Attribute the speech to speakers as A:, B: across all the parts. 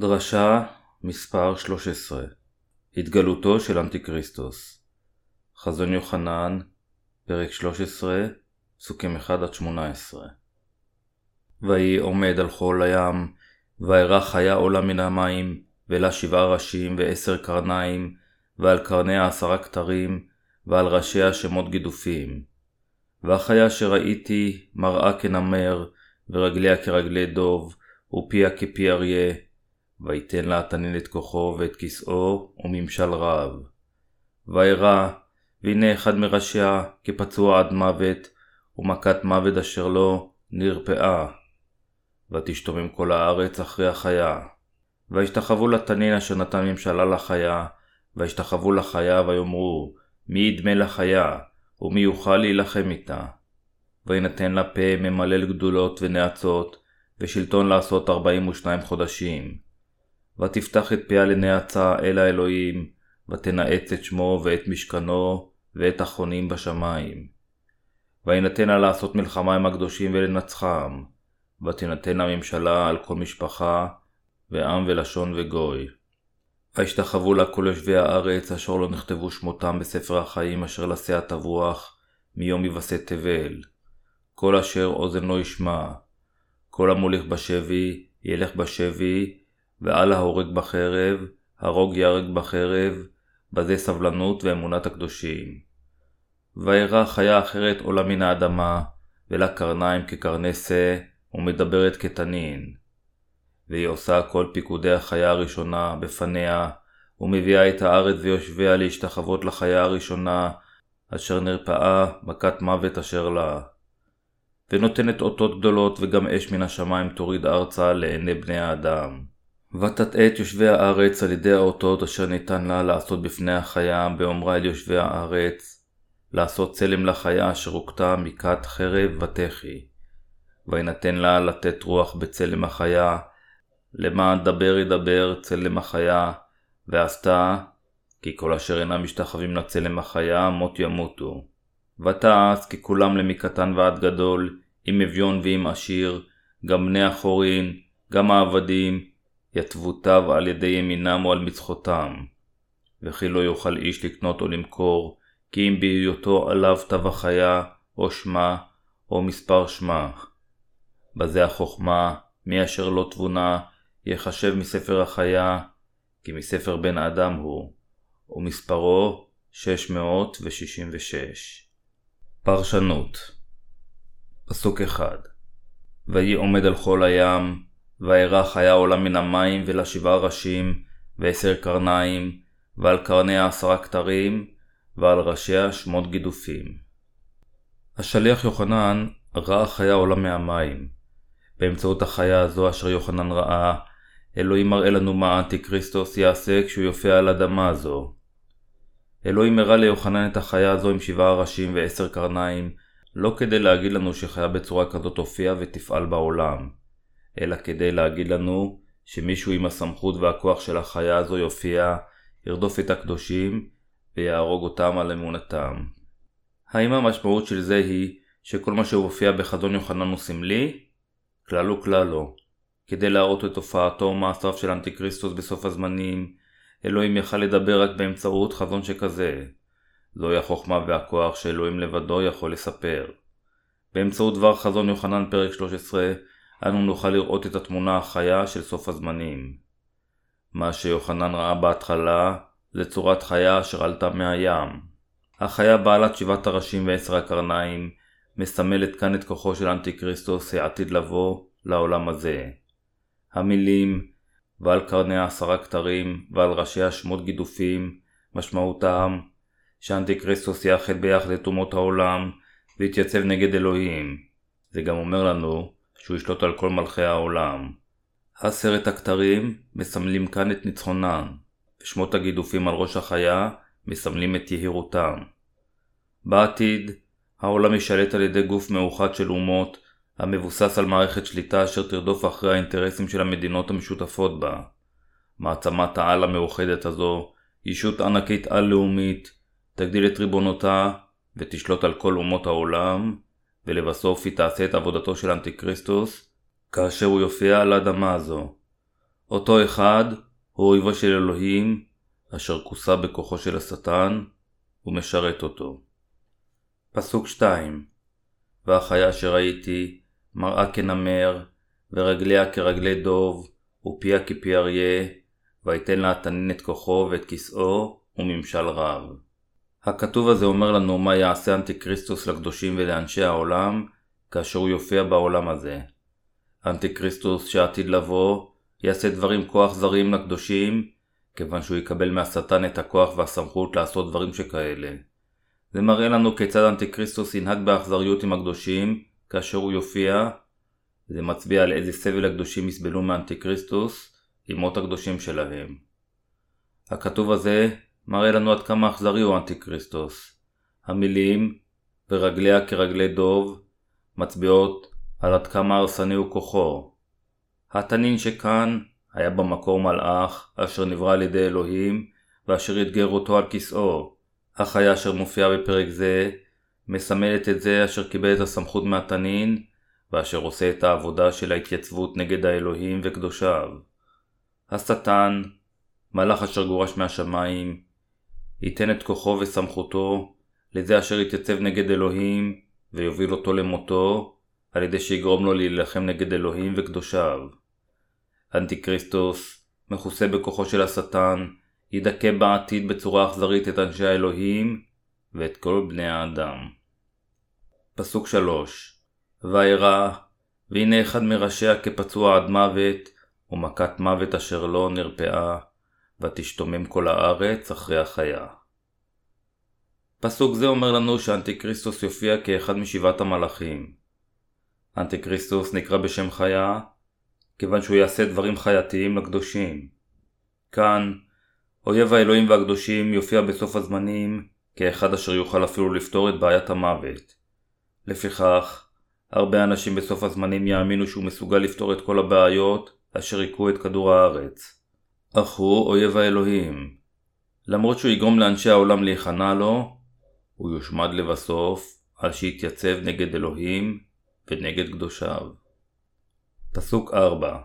A: דרשה מספר 13 התגלותו של אנטיקריסטוס חזון יוחנן, פרק 13, פסוקים 1-18 ויהי עומד על חול הים, וארא חיה עולה מן המים, ולה שבעה ראשים ועשר קרניים, ועל קרניה עשרה כתרים, ועל ראשיה שמות גידופים. והחיה שראיתי מראה כנמר, ורגליה כרגלי דוב, ופיה כפי אריה, ויתן לה תנין את כוחו ואת כסאו וממשל רב. וירא, והנה אחד מראשיה כפצוע עד מוות, ומכת מוות אשר לו נרפאה. ותשתומם כל הארץ אחרי החיה. וישתחוו לתנין אשר נתן ממשלה לחיה, וישתחוו לחיה ויאמרו, מי ידמה לחיה, ומי יוכל להילחם איתה. ויינתן לה פה ממלל גדולות ונאצות, ושלטון לעשות ארבעים ושניים חודשים. ותפתח את פיה לנאצה אל האלוהים, ותנאץ את שמו ואת משכנו, ואת החונים בשמיים. ויינתן לה לעשות מלחמה עם הקדושים ולנצחם, ותינתן לה ממשלה על כל משפחה, ועם ולשון וגוי. וישתחוו לה כל יושבי הארץ, אשר לא נכתבו שמותם בספר החיים אשר לשא תברוח, מיום יבשא תבל. כל אשר אוזן לא ישמע. כל המוליך בשבי, ילך בשבי, ועל ההורג בחרב, הרוג יהרג בחרב, בזה סבלנות ואמונת הקדושים. וירא חיה אחרת עולה מן האדמה, ולה קרניים כקרני שא, ומדברת כתנין. והיא עושה כל פיקודי החיה הראשונה בפניה, ומביאה את הארץ ויושביה להשתחוות לחיה הראשונה, אשר נרפאה מכת מוות אשר לה. ונותנת אותות גדולות וגם אש מן השמיים תוריד ארצה לעיני בני האדם. ותטעה את יושבי הארץ על ידי האותות אשר ניתן לה לעשות בפני החיה, באומרה אל יושבי הארץ, לעשות צלם לחיה אשר הוכתה מכת חרב ותחי. וינתן לה לתת רוח בצלם החיה, למען דבר ידבר צלם החיה, ועשתה, כי כל אשר אינם משתחווים לצלם החיה, מות ימותו. ותעש כי כולם למקטן ועד גדול, עם אביון ועם עשיר, גם בני החורין, גם העבדים, יתבותיו על ידי ימינם או על מצחותם. וכי לא יוכל איש לקנות או למכור, כי אם בהיותו עליו תו החיה, או שמה, או מספר שמה. בזה החוכמה, מי אשר לא תבונה, יחשב מספר החיה, כי מספר בן אדם הוא, ומספרו 666. פרשנות פסוק אחד ויהי עומד על חול הים, וארא חיה עולה מן המים ולה שבעה ראשים, ועשר קרניים, ועל קרניה עשרה כתרים, ועל ראשיה שמות גידופים. השליח יוחנן ראה חיה עולה מהמים. באמצעות החיה הזו אשר יוחנן ראה, אלוהים מראה לנו מה האנטיקריסטוס יעשה כשהוא יופיע על אדמה הזו. אלוהים הראה ליוחנן את החיה הזו עם שבעה ראשים ועשר קרניים, לא כדי להגיד לנו שחיה בצורה כזאת תופיע ותפעל בעולם, אלא כדי להגיד לנו שמישהו עם הסמכות והכוח של החיה הזו יופיע, ירדוף את הקדושים ויהרוג אותם על אמונתם. האם המשמעות של זה היא שכל מה שהופיע בחזון יוחנן הוא סמלי? כלל וכלל לא. כדי להראות את הופעתו ומעשיו של אנטיקריסטוס בסוף הזמנים, אלוהים יכל לדבר רק באמצעות חזון שכזה. זוהי החוכמה והכוח שאלוהים לבדו יכול לספר. באמצעות דבר חזון יוחנן פרק 13, אנו נוכל לראות את התמונה החיה של סוף הזמנים. מה שיוחנן ראה בהתחלה זה צורת חיה אשר עלתה מהים. החיה בעלת שבעת הראשים ועשר הקרניים מסמלת כאן את כוחו של אנטיקריסטוס העתיד לבוא לעולם הזה. המילים ועל קרניה עשרה כתרים ועל ראשיה שמות גידופים משמעותם שאנטיקריסטוס יאחד ביחד את אומות העולם ויתייצב נגד אלוהים. זה גם אומר לנו שהוא ישלוט על כל מלכי העולם. עשרת הכתרים מסמלים כאן את ניצחונם, ושמות הגידופים על ראש החיה מסמלים את יהירותם. בעתיד, העולם יישלט על ידי גוף מאוחד של אומות, המבוסס על מערכת שליטה אשר תרדוף אחרי האינטרסים של המדינות המשותפות בה. מעצמת העל המאוחדת הזו, ישות ענקית על-לאומית, תגדיל את ריבונותה ותשלוט על כל אומות העולם, ולבסוף היא תעשה את עבודתו של אנטיקריסטוס כאשר הוא יופיע על האדמה הזו. אותו אחד הוא אויבו של אלוהים, אשר כוסה בכוחו של השטן, ומשרת אותו. פסוק 2 והחיה שראיתי, מראה כנמר, ורגליה כרגלי דוב, ופיה כפי אריה, ויתן לה התנין את כוחו ואת כסאו, וממשל רב. הכתוב הזה אומר לנו מה יעשה אנטיקריסטוס לקדושים ולאנשי העולם, כאשר הוא יופיע בעולם הזה. אנטיקריסטוס שעתיד לבוא, יעשה דברים כה אכזריים לקדושים, כיוון שהוא יקבל מהשטן את הכוח והסמכות לעשות דברים שכאלה. זה מראה לנו כיצד אנטיקריסטוס ינהג באכזריות עם הקדושים, כאשר הוא יופיע. זה מצביע על איזה סבל הקדושים יסבלו מאנטיקריסטוס, עם מות הקדושים שלהם. הכתוב הזה מראה לנו עד כמה אכזרי הוא אנטיקריסטוס. המילים ורגליה כרגלי דוב מצביעות על עד כמה הרסני הוא כוחו. התנין שכאן היה במקור מלאך אשר נברא על ידי אלוהים ואשר אתגר אותו על כסאו. החיה אשר מופיעה בפרק זה מסמלת את זה אשר קיבל את הסמכות מהתנין ואשר עושה את העבודה של ההתייצבות נגד האלוהים וקדושיו. השטן, מלאך אשר גורש מהשמיים, ייתן את כוחו וסמכותו לזה אשר יתייצב נגד אלוהים ויוביל אותו למותו על ידי שיגרום לו להילחם נגד אלוהים וקדושיו. אנטיקריסטוס, מכוסה בכוחו של השטן, ידכא בעתיד בצורה אכזרית את אנשי האלוהים ואת כל בני האדם. פסוק 3 וירא, והנה אחד מראשיה כפצוע עד מוות, ומכת מוות אשר לא נרפאה, ותשתומם כל הארץ אחרי החיה. פסוק זה אומר לנו שאנטיקריסטוס יופיע כאחד משבעת המלאכים. אנטיקריסטוס נקרא בשם חיה, כיוון שהוא יעשה דברים חייתיים לקדושים. כאן, אויב האלוהים והקדושים יופיע בסוף הזמנים כאחד אשר יוכל אפילו לפתור את בעיית המוות. לפיכך, הרבה אנשים בסוף הזמנים יאמינו שהוא מסוגל לפתור את כל הבעיות אשר היכו את כדור הארץ. אך הוא אויב האלוהים. למרות שהוא יגרום לאנשי העולם להיכנע לו, הוא יושמד לבסוף על שיתייצב נגד אלוהים ונגד קדושיו. פסוק 4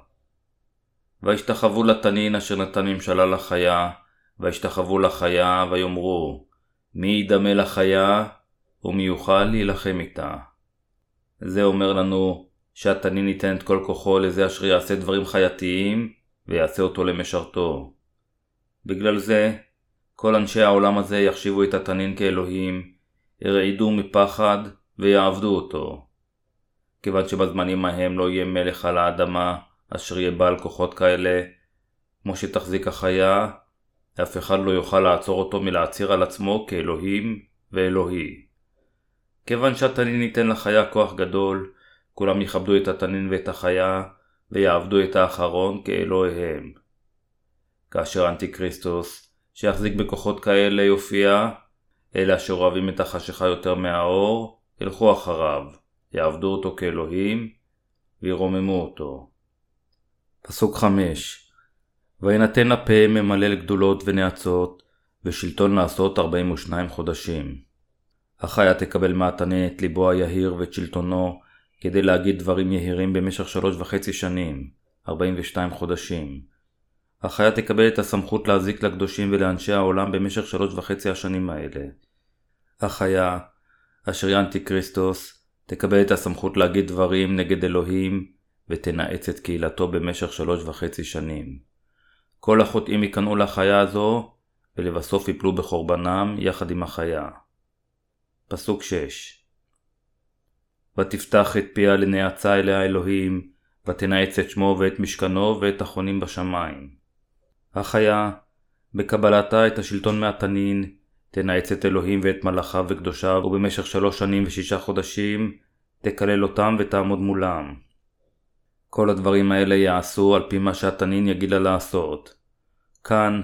A: וישתחוו לתנין אשר נתן ממשלה לחיה, וישתחוו לחיה, ויאמרו, מי ידמה לחיה, ומי יוכל להילחם איתה. זה אומר לנו שהתנין ייתן את כל כוחו לזה אשר יעשה דברים חייתיים, ויעשה אותו למשרתו. בגלל זה, כל אנשי העולם הזה יחשיבו את התנין כאלוהים, ירעידו מפחד ויעבדו אותו. כיוון שבזמנים ההם לא יהיה מלך על האדמה, אשר יהיה בעל כוחות כאלה, כמו שתחזיק החיה, אף אחד לא יוכל לעצור אותו מלהצהיר על עצמו כאלוהים ואלוהי. כיוון שהתנין ייתן לחיה כוח גדול, כולם יכבדו את התנין ואת החיה, ויעבדו את האחרון כאלוהיהם. כאשר אנטיקריסטוס, שיחזיק בכוחות כאלה, יופיע, אלה אשר אוהבים את החשיכה יותר מהאור, ילכו אחריו, יעבדו אותו כאלוהים, וירוממו אותו. פסוק 5 וינתן לפה ממלא לגדולות ונאצות, ושלטון לעשות 42 חודשים. החיה תקבל מהתנה את ליבו היהיר ואת שלטונו, כדי להגיד דברים יהירים במשך שלוש וחצי שנים, 42 חודשים. החיה תקבל את הסמכות להזיק לקדושים ולאנשי העולם במשך שלוש וחצי השנים האלה. החיה, אשר היא אנטיקריסטוס, תקבל את הסמכות להגיד דברים נגד אלוהים, ותנאץ את קהילתו במשך שלוש וחצי שנים. כל החוטאים ייכנעו לחיה הזו, ולבסוף יפלו בחורבנם יחד עם החיה. פסוק 6 ותפתח את פיה לנאצה אליה האלוהים, ותנאץ את שמו ואת משכנו ואת החונים בשמיים. החיה, בקבלתה את השלטון מהתנין, תנאץ את אלוהים ואת מלאכיו וקדושיו, ובמשך שלוש שנים ושישה חודשים, תקלל אותם ותעמוד מולם. כל הדברים האלה יעשו על פי מה שהתנין יגיד לה לעשות. כאן,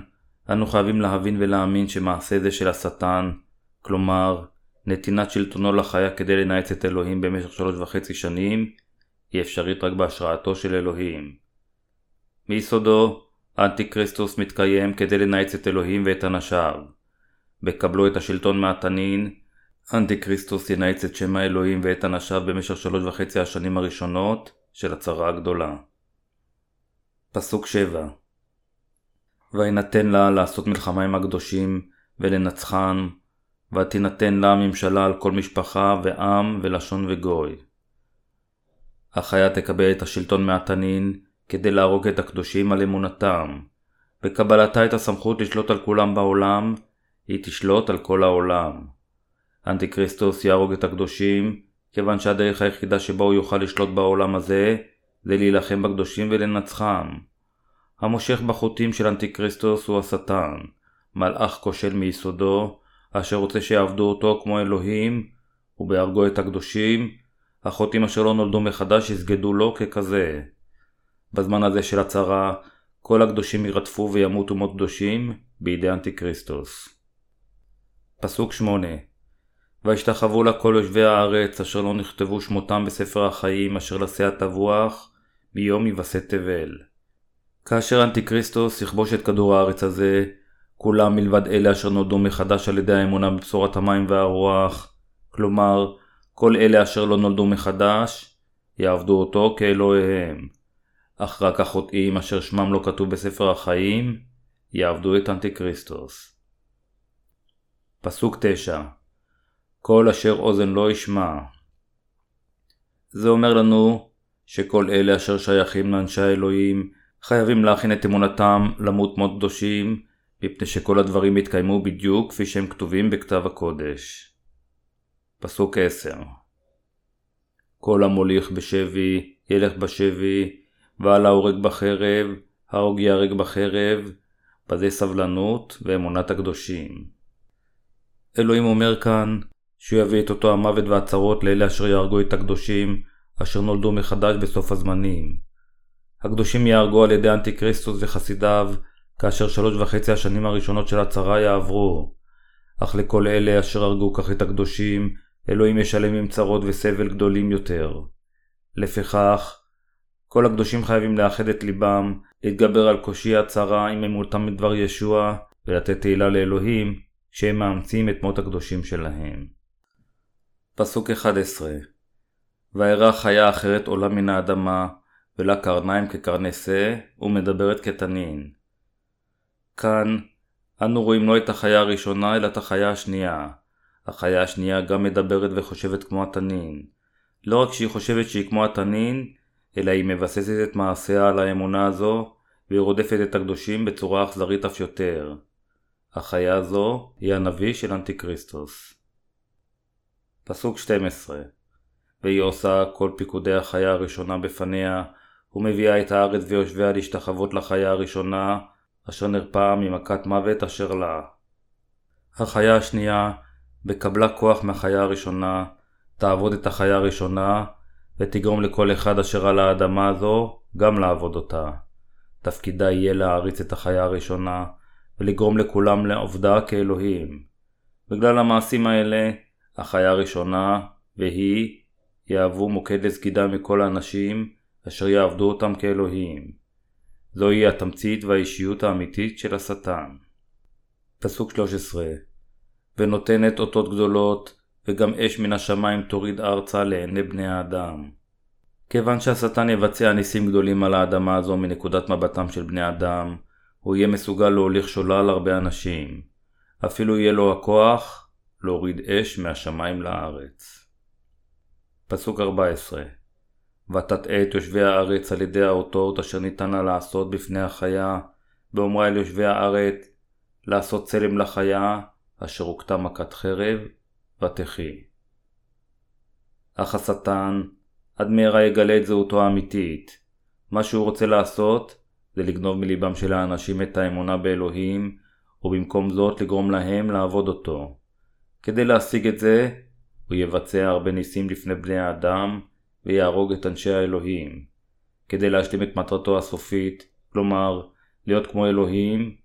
A: אנו חייבים להבין ולהאמין שמעשה זה של השטן, כלומר, נתינת שלטונו לחיה כדי לנאץ את אלוהים במשך שלוש וחצי שנים, היא אפשרית רק בהשראתו של אלוהים. מיסודו, אנטי-כריסטוס מתקיים כדי לנאץ את אלוהים ואת אנשיו. בקבלו את השלטון מהתנין, אנטי-כריסטוס ינאץ את שם האלוהים ואת אנשיו במשך שלוש וחצי השנים הראשונות של הצרה הגדולה. פסוק 7 ויינתן לה לעשות מלחמה עם הקדושים ולנצחן, ותינתן לה ממשלה על כל משפחה ועם ולשון וגוי. החיה תקבל את השלטון מהתנין כדי להרוג את הקדושים על אמונתם. בקבלתה את הסמכות לשלוט על כולם בעולם, היא תשלוט על כל העולם. אנטיקריסטוס יהרוג את הקדושים, כיוון שהדרך היחידה שבה הוא יוכל לשלוט בעולם הזה, זה להילחם בקדושים ולנצחם. המושך בחוטים של אנטיקריסטוס הוא השטן, מלאך כושל מיסודו, אשר רוצה שיעבדו אותו כמו אלוהים, ובהרגו את הקדושים, החוטאים אשר לא נולדו מחדש יסגדו לו ככזה. בזמן הזה של הצהרה, כל הקדושים ירדפו וימותו מות קדושים בידי אנטיקריסטוס. פסוק 8 וישתחוו לה כל יושבי הארץ אשר לא נכתבו שמותן בספר החיים אשר לשה הטבוח מיום היווסד תבל. כאשר אנטיקריסטוס יכבוש את כדור הארץ הזה, כולם מלבד אלה אשר נולדו מחדש על ידי האמונה בבשורת המים והרוח, כלומר, כל אלה אשר לא נולדו מחדש, יעבדו אותו כאלוהיהם. אך רק החוטאים אשר שמם לא כתוב בספר החיים, יעבדו את אנטיקריסטוס. פסוק 9 כל אשר אוזן לא ישמע. זה אומר לנו שכל אלה אשר שייכים לאנשי האלוהים חייבים להכין את אמונתם למות מות קדושים, מפני שכל הדברים יתקיימו בדיוק כפי שהם כתובים בכתב הקודש. פסוק 10 כל המוליך בשבי, ילך בשבי, ועל ההורג בחרב, ההרוג ייהרג בחרב, בזה סבלנות ואמונת הקדושים. אלוהים אומר כאן, שהוא יביא את אותו המוות והצרות לאלה אשר יהרגו את הקדושים, אשר נולדו מחדש בסוף הזמנים. הקדושים יהרגו על ידי אנטיקריסטוס וחסידיו, כאשר שלוש וחצי השנים הראשונות של הצרה יעברו. אך לכל אלה אשר הרגו כך את הקדושים, אלוהים ישלם עם צרות וסבל גדולים יותר. לפיכך, כל הקדושים חייבים לאחד את ליבם, להתגבר על קושי הצרה עם אמונתם בדבר ישוע, ולתת תהילה לאלוהים, כשהם מאמצים את מות הקדושים שלהם. פסוק 11 וארא חיה אחרת עולה מן האדמה, ולה קרניים כקרני שא, ומדברת כתנין. כאן אנו רואים לא את החיה הראשונה, אלא את החיה השנייה. החיה השנייה גם מדברת וחושבת כמו התנין. לא רק שהיא חושבת שהיא כמו התנין, אלא היא מבססת את מעשיה על האמונה הזו, והיא רודפת את הקדושים בצורה אכזרית אף יותר. החיה הזו היא הנביא של אנטיקריסטוס. פסוק 12 והיא עושה כל פיקודי החיה הראשונה בפניה, ומביאה את הארץ ויושביה להשתחוות לחיה הראשונה, אשר נרפאה ממכת מוות אשר לה. החיה השנייה, בקבלה כוח מהחיה הראשונה, תעבוד את החיה הראשונה, ותגרום לכל אחד אשר על האדמה הזו גם לעבוד אותה. תפקידה יהיה להעריץ את החיה הראשונה, ולגרום לכולם לעובדה כאלוהים. בגלל המעשים האלה, החיה הראשונה, והיא, יהוו מוקד לסגידה מכל האנשים, אשר יעבדו אותם כאלוהים. זוהי התמצית והאישיות האמיתית של השטן. פסוק 13 ונותנת אותות גדולות, וגם אש מן השמיים תוריד ארצה לעיני בני האדם. כיוון שהשטן יבצע ניסים גדולים על האדמה הזו מנקודת מבטם של בני אדם, הוא יהיה מסוגל להוליך שולל הרבה אנשים. אפילו יהיה לו הכוח להוריד אש מהשמיים לארץ. פסוק 14 ותטעה את יושבי הארץ על ידי האותות אשר ניתן לה לעשות בפני החיה, באומרה אל יושבי הארץ לעשות צלם לחיה, אשר הוכתה מכת חרב, ותחי. אך השטן עד מהרה יגלה את זהותו האמיתית. מה שהוא רוצה לעשות זה לגנוב מליבם של האנשים את האמונה באלוהים, ובמקום זאת לגרום להם לעבוד אותו. כדי להשיג את זה, הוא יבצע הרבה ניסים לפני בני האדם, ויהרוג את אנשי האלוהים. כדי להשלים את מטרתו הסופית, כלומר, להיות כמו אלוהים,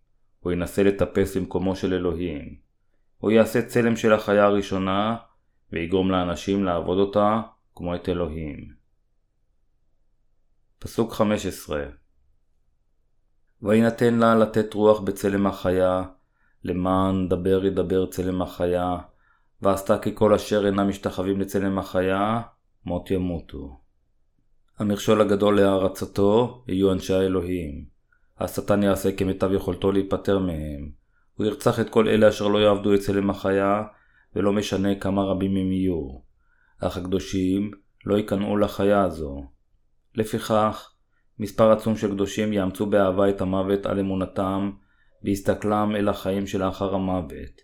A: הוא ינסה לטפס במקומו של אלוהים. הוא יעשה צלם של החיה הראשונה, ויגרום לאנשים לעבוד אותה כמו את אלוהים. פסוק 15 ויינתן לה לתת רוח בצלם החיה, למען דבר ידבר צלם החיה, ועשתה כי כל אשר אינם משתחווים לצלם החיה, מות ימותו. המכשול הגדול להערצתו יהיו אנשי האלוהים. השטן יעשה כמיטב יכולתו להיפטר מהם. הוא ירצח את כל אלה אשר לא יעבדו אצל אם החיה, ולא משנה כמה רבים הם יהיו. אך הקדושים לא ייכנעו לחיה הזו. לפיכך, מספר עצום של קדושים יאמצו באהבה את המוות על אמונתם, בהסתכלם אל החיים שלאחר המוות.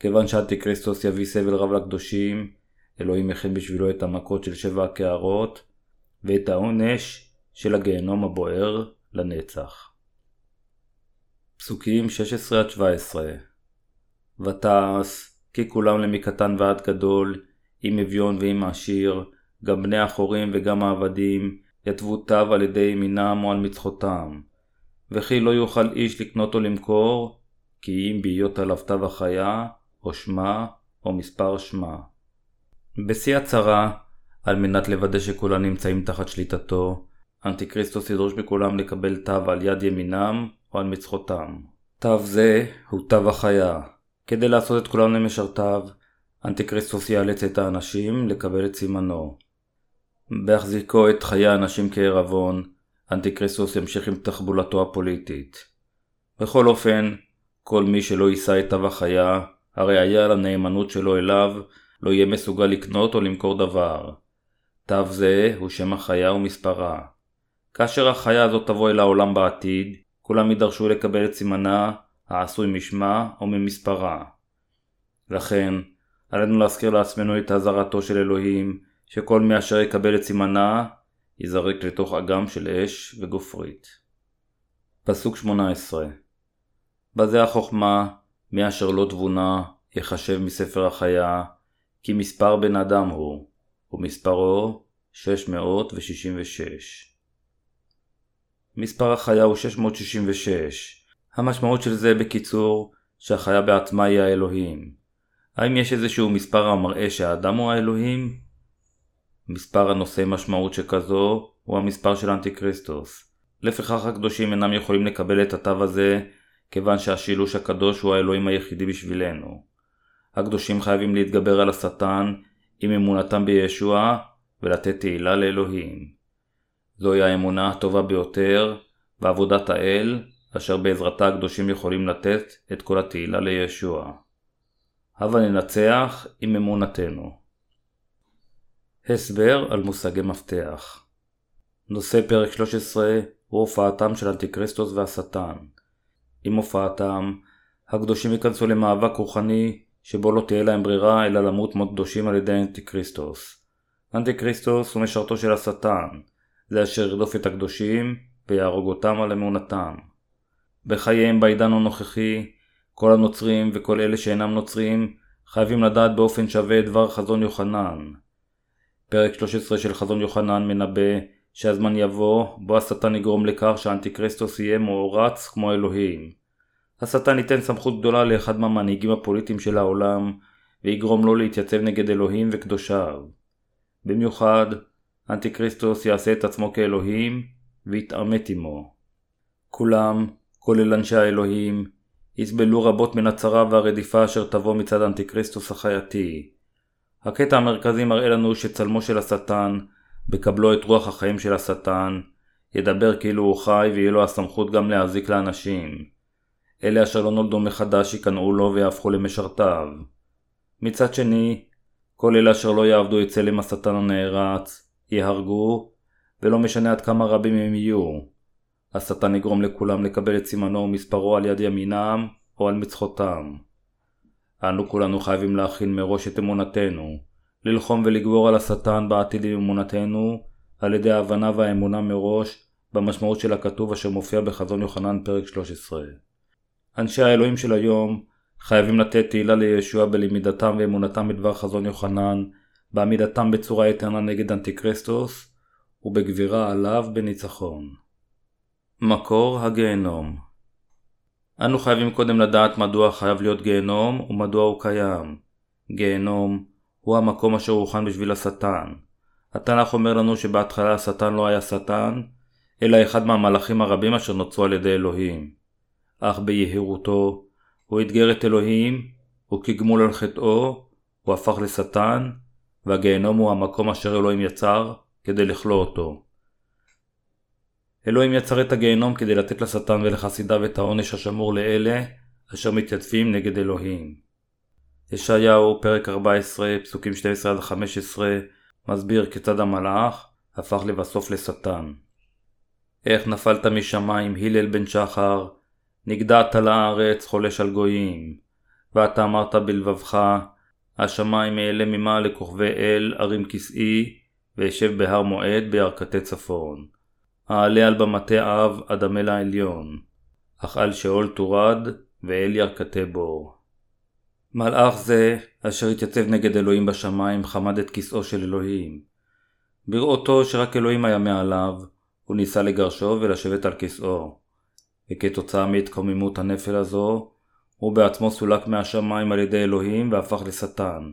A: כיוון שאנטיקריסטוס יביא סבל רב לקדושים, אלוהים מכין בשבילו את המכות של שבע הקערות, ואת העונש של הגיהנום הבוער לנצח. פסוקים 16-17 ותעש כי כולם למקטן ועד גדול, עם אביון ועם עשיר, גם בני החורים וגם העבדים, יתבו תו על ידי ימינם או על מצחותם. וכי לא יוכל איש לקנות או למכור, כי אם בהיות עליו תו החיה, או שמה, או מספר שמה. בשיא הצרה, על מנת לוודא שכולם נמצאים תחת שליטתו, אנטיקריסטוס ידרוש מכולם לקבל תו על יד ימינם או על מצחותם. תו זה הוא תו החיה. כדי לעשות את כולם למשרתיו, אנטיקריסטוס יאלץ את האנשים לקבל את סימנו. בהחזיקו את חיי האנשים כערבון, אנטיקריסטוס ימשיך עם תחבולתו הפוליטית. בכל אופן, כל מי שלא יישא את תו החיה, הרי היה על הנאמנות שלו אליו, לא יהיה מסוגל לקנות או למכור דבר. תו זה הוא שם החיה ומספרה. כאשר החיה הזאת תבוא אל העולם בעתיד, כולם יידרשו לקבל את סימנה, העשוי משמה או ממספרה. לכן, עלינו להזכיר לעצמנו את אזהרתו של אלוהים, שכל מי אשר יקבל את סימנה, ייזרק לתוך אגם של אש וגופרית. פסוק 18 בזה החוכמה, מי אשר לא תבונה, יחשב מספר החיה, כי מספר בן אדם הוא, ומספרו 666. מספר החיה הוא 666. המשמעות של זה בקיצור, שהחיה בעצמה היא האלוהים. האם יש איזשהו מספר המראה שהאדם הוא האלוהים? מספר הנושא משמעות שכזו הוא המספר של אנטיקריסטוס. לפיכך הקדושים אינם יכולים לקבל את התו הזה, כיוון שהשילוש הקדוש הוא האלוהים היחידי בשבילנו. הקדושים חייבים להתגבר על השטן עם אמונתם בישוע ולתת תהילה לאלוהים. זוהי האמונה הטובה ביותר בעבודת האל, אשר בעזרתה הקדושים יכולים לתת את כל התהילה לישוע. הבה ננצח עם אמונתנו. הסבר על מושגי מפתח נושא פרק 13 הוא הופעתם של אנטיקריסטוס והשטן. עם הופעתם, הקדושים ייכנסו למאבק רוחני שבו לא תהיה להם ברירה אלא למות מות קדושים על ידי אנטיקריסטוס. אנטיקריסטוס הוא משרתו של השטן, זה אשר ירדוף את הקדושים ויהרוג אותם על אמונתם. בחייהם בעידן הנוכחי, כל הנוצרים וכל אלה שאינם נוצרים חייבים לדעת באופן שווה את דבר חזון יוחנן. פרק 13 של חזון יוחנן מנבא שהזמן יבוא בו השטן יגרום לכך שהאנטיקריסטוס יהיה מאורץ כמו אלוהים. השטן ייתן סמכות גדולה לאחד מהמנהיגים הפוליטיים של העולם ויגרום לו להתייצב נגד אלוהים וקדושיו. במיוחד, אנטיקריסטוס יעשה את עצמו כאלוהים ויתעמת עמו. כולם, כולל אנשי האלוהים, יסבלו רבות מן הצרה והרדיפה אשר תבוא מצד אנטיקריסטוס החייתי. הקטע המרכזי מראה לנו שצלמו של השטן, בקבלו את רוח החיים של השטן, ידבר כאילו הוא חי ויהיה לו הסמכות גם להזיק לאנשים. אלה אשר לא נולדו מחדש ייכנעו לו ויהפכו למשרתיו. מצד שני, כל אלה אשר לא יעבדו את צלם השטן הנערץ, ייהרגו, ולא משנה עד כמה רבים הם יהיו. השטן יגרום לכולם לקבל את סימנו ומספרו על יד ימינם או על מצחותם. אנו כולנו חייבים להכין מראש את אמונתנו, ללחום ולגבור על השטן בעתיד עם אמונתנו, על ידי ההבנה והאמונה מראש במשמעות של הכתוב אשר מופיע בחזון יוחנן פרק 13. אנשי האלוהים של היום חייבים לתת תהילה לישוע בלמידתם ואמונתם בדבר חזון יוחנן, בעמידתם בצורה איתנה נגד אנטיקריסטוס, ובגבירה עליו בניצחון. מקור הגיהנום אנו חייבים קודם לדעת מדוע חייב להיות גיהנום ומדוע הוא קיים. גיהנום הוא המקום אשר הוכן בשביל השטן. התנ"ך אומר לנו שבהתחלה השטן לא היה שטן, אלא אחד מהמלאכים הרבים אשר נוצרו על ידי אלוהים. אך ביהירותו, הוא אתגר את אלוהים, וכגמול על חטאו, הוא הפך לשטן, והגיהנום הוא המקום אשר אלוהים יצר כדי לכלוא אותו. אלוהים יצר את הגיהנום כדי לתת לשטן ולחסידיו את העונש השמור לאלה אשר מתייצבים נגד אלוהים. ישעיהו, פרק 14, פסוקים 12-15, מסביר כיצד המלאך הפך לבסוף לשטן. איך נפלת משמיים, הלל בן שחר, נגדעת לארץ, חולש על גויים. ואתה אמרת בלבבך, השמיים אעלה ממעל לכוכבי אל, ארים כסאי, ואשב בהר מועד בירכתי צפון. אעלה על במטה אב, אדמה לעליון. אך על שאול תורד, ואל ירכתי בור. מלאך זה, אשר התייצב נגד אלוהים בשמיים, חמד את כסאו של אלוהים. בראותו שרק אלוהים היה מעליו, הוא ניסה לגרשו ולשבת על כסאו. וכתוצאה מהתקוממות הנפל הזו, הוא בעצמו סולק מהשמיים על ידי אלוהים והפך לשטן.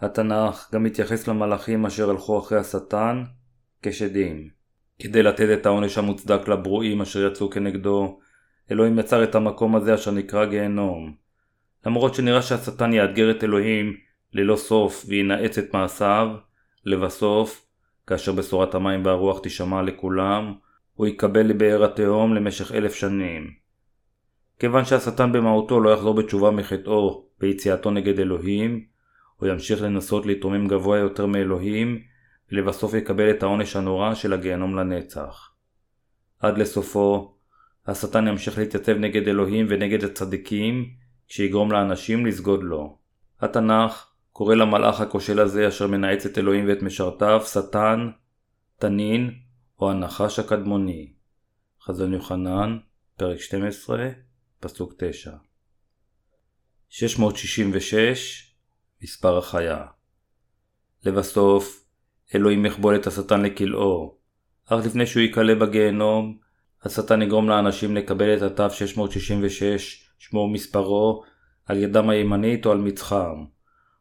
A: התנ"ך גם מתייחס למלאכים אשר הלכו אחרי השטן כשדים. כדי לתת את העונש המוצדק לברואים אשר יצאו כנגדו, אלוהים יצר את המקום הזה אשר נקרא גיהנום. למרות שנראה שהשטן יאתגר את אלוהים ללא סוף וינאץ את מעשיו, לבסוף, כאשר בשורת המים והרוח תישמע לכולם, הוא יקבל לבאר התהום למשך אלף שנים. כיוון שהשטן במהותו לא יחזור בתשובה מחטאו ביציאתו נגד אלוהים, הוא ימשיך לנסות להתרומם גבוה יותר מאלוהים, ולבסוף יקבל את העונש הנורא של הגיהנום לנצח. עד לסופו, השטן ימשיך להתייצב נגד אלוהים ונגד הצדיקים, שיגרום לאנשים לסגוד לו. התנ"ך קורא למלאך הכושל הזה אשר מנאץ את אלוהים ואת משרתיו, שטן, תנין או הנחש הקדמוני. חזון יוחנן, פרק 12, פסוק 9. 666, מספר החיה. לבסוף, אלוהים יכבול את השטן לכלאו, אך לפני שהוא ייקלע בגיהנום, השטן יגרום לאנשים לקבל את התו 666, שמו ומספרו, על ידם הימנית או על מצחם.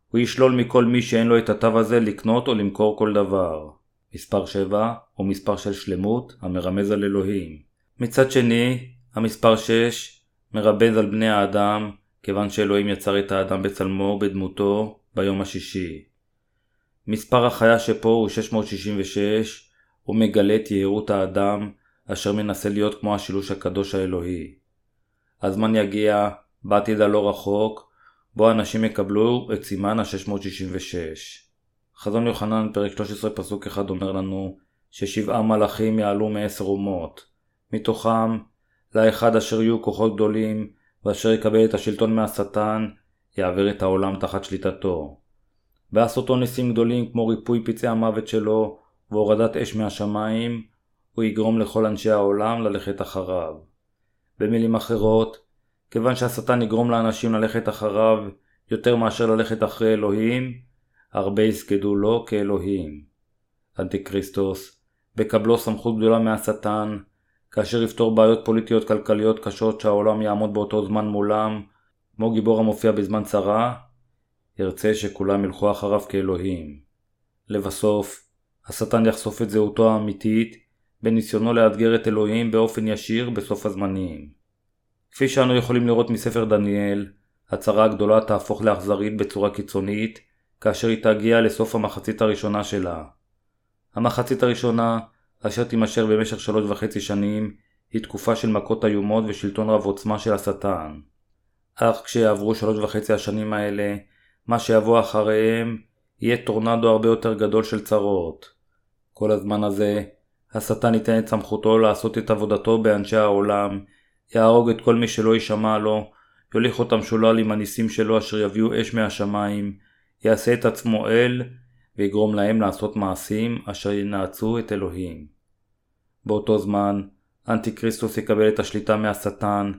A: הוא ישלול מכל מי שאין לו את התו הזה לקנות או למכור כל דבר. מספר 7 הוא מספר של שלמות המרמז על אלוהים. מצד שני, המספר 6 מרבז על בני האדם, כיוון שאלוהים יצר את האדם בצלמו ובדמותו ביום השישי. מספר החיה שפה הוא 666, הוא מגלה את יהירות האדם, אשר מנסה להיות כמו השילוש הקדוש האלוהי. הזמן יגיע, בעתיד הלא רחוק, בו אנשים יקבלו את סימן ה-666. חזון יוחנן פרק 13 פסוק 1 אומר לנו ששבעה מלאכים יעלו מעשר אומות. מתוכם, לאחד אשר יהיו כוחות גדולים, ואשר יקבל את השלטון מהשטן, יעביר את העולם תחת שליטתו. בעשותו ניסים גדולים כמו ריפוי פצעי המוות שלו, והורדת אש מהשמיים, הוא יגרום לכל אנשי העולם ללכת אחריו. במילים אחרות, כיוון שהשטן יגרום לאנשים ללכת אחריו יותר מאשר ללכת אחרי אלוהים, הרבה יסגדו לו כאלוהים. אנטיקריסטוס, בקבלו סמכות גדולה מהשטן, כאשר יפתור בעיות פוליטיות כלכליות קשות שהעולם יעמוד באותו זמן מולם, כמו גיבור המופיע בזמן צרה, ירצה שכולם ילכו אחריו כאלוהים. לבסוף, השטן יחשוף את זהותו האמיתית בניסיונו לאתגר את אלוהים באופן ישיר בסוף הזמנים. כפי שאנו יכולים לראות מספר דניאל, הצרה הגדולה תהפוך לאכזרית בצורה קיצונית, כאשר היא תגיע לסוף המחצית הראשונה שלה. המחצית הראשונה, אשר תימשך במשך שלוש וחצי שנים, היא תקופה של מכות איומות ושלטון רב עוצמה של השטן. אך כשיעברו שלוש וחצי השנים האלה, מה שיבוא אחריהם יהיה טורנדו הרבה יותר גדול של צרות. כל הזמן הזה, השטן ייתן את סמכותו לעשות את עבודתו באנשי העולם, יהרוג את כל מי שלא יישמע לו, יוליך אותם שולל עם הניסים שלו אשר יביאו אש מהשמיים, יעשה את עצמו אל, ויגרום להם לעשות מעשים אשר ינאצו את אלוהים. באותו זמן, אנטי כריסטוס יקבל את השליטה מהשטן,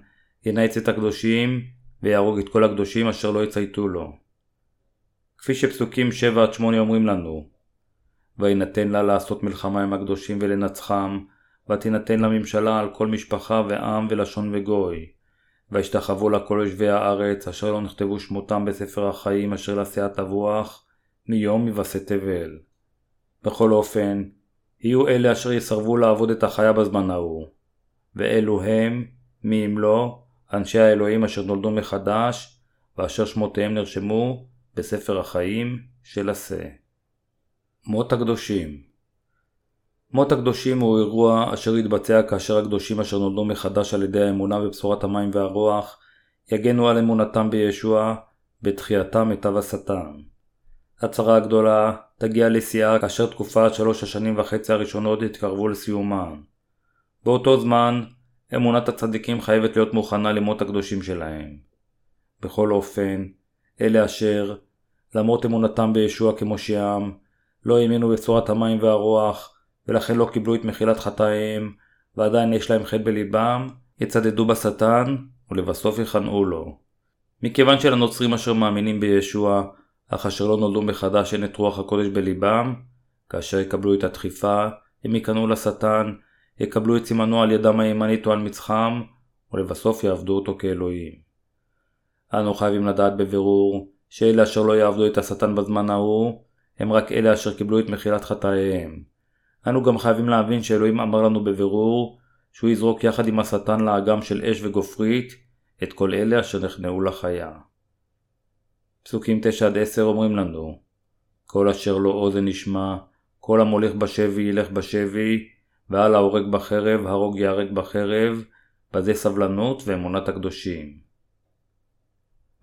A: ינאץ את הקדושים, ויהרוג את כל הקדושים אשר לא יצייתו לו. כפי שפסוקים 7-8 אומרים לנו, ויינתן לה לעשות מלחמה עם הקדושים ולנצחם, ותינתן לה ממשלה על כל משפחה ועם ולשון וגוי. וישתחוו לה כל יושבי הארץ, אשר לא נכתבו שמותם בספר החיים אשר לעשיית אבוח, מיום מבשא תבל. בכל אופן, יהיו אלה אשר יסרבו לעבוד את החיה בזמן ההוא. ואלו הם, מי אם לא, אנשי האלוהים אשר נולדו מחדש, ואשר שמותיהם נרשמו בספר החיים של עשה. מות הקדושים מות הקדושים הוא אירוע אשר יתבצע כאשר הקדושים אשר נולדו מחדש על ידי האמונה בבשורת המים והרוח יגנו על אמונתם בישוע בתחייתם מיטב השטן. הצהרה הגדולה תגיע לשיאה כאשר תקופת שלוש השנים וחצי הראשונות יתקרבו לסיומן. באותו זמן, אמונת הצדיקים חייבת להיות מוכנה למות הקדושים שלהם. בכל אופן, אלה אשר, למרות אמונתם בישוע כמושיעם, לא האמינו בצורת המים והרוח, ולכן לא קיבלו את מחילת חטאיהם, ועדיין יש להם חטא בליבם, יצדדו בשטן, ולבסוף יכנעו לו. מכיוון שלנוצרים אשר מאמינים בישוע, אך אשר לא נולדו מחדש אין את רוח הקודש בליבם, כאשר יקבלו את הדחיפה, הם ייכנעו לשטן, יקבלו את סימנו על ידם הימנית או על מצחם, ולבסוף יעבדו אותו כאלוהים. אנו חייבים לדעת בבירור, שאלה אשר לא יעבדו את השטן בזמן ההוא, הם רק אלה אשר קיבלו את מחילת חטאיהם. אנו גם חייבים להבין שאלוהים אמר לנו בבירור, שהוא יזרוק יחד עם השטן לאגם של אש וגופרית, את כל אלה אשר נכנעו לחיה. פסוקים 9-10 אומרים לנו כל אשר לו אוזן ישמע, כל המולך בשבי ילך בשבי, ועל ההורג בחרב, הרוג ייהרג בחרב, בזה סבלנות ואמונת הקדושים.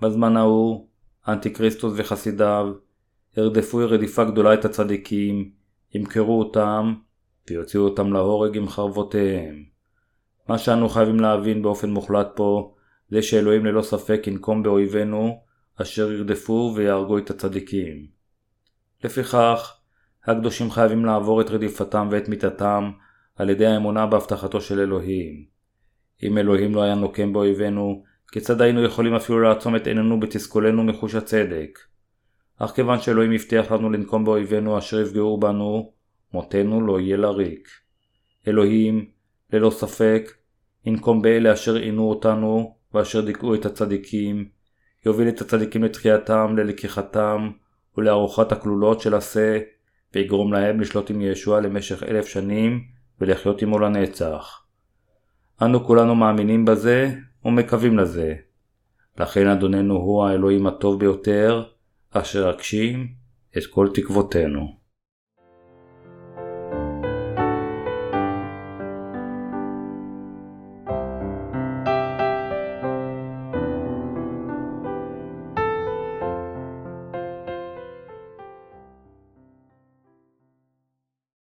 A: בזמן ההוא, אנטי-כריסטוס וחסידיו ירדפו רדיפה גדולה את הצדיקים, ימכרו אותם, ויוציאו אותם להורג עם חרבותיהם. מה שאנו חייבים להבין באופן מוחלט פה, זה שאלוהים ללא ספק ינקום באויבינו, אשר ירדפו ויהרגו את הצדיקים. לפיכך, הקדושים חייבים לעבור את רדיפתם ואת מיתתם על ידי האמונה בהבטחתו של אלוהים. אם אלוהים לא היה נוקם באויבינו, כיצד היינו יכולים אפילו לעצום את עינינו בתסכולנו מחוש הצדק? אך כיוון שאלוהים הבטיח לנו לנקום באויבינו אשר יפגעו בנו, מותנו לא יהיה לריק. אלוהים, ללא ספק, ינקום באלה אשר עינו אותנו ואשר דיכאו את הצדיקים, יוביל את הצדיקים לתחייתם, ללקיחתם ולארוחת הכלולות של השה, ויגרום להם לשלוט עם ישוע למשך אלף שנים ולחיות עמו לנצח. אנו כולנו מאמינים בזה ומקווים לזה. לכן אדוננו הוא האלוהים הטוב ביותר, אשר אגשים את כל תקוותינו.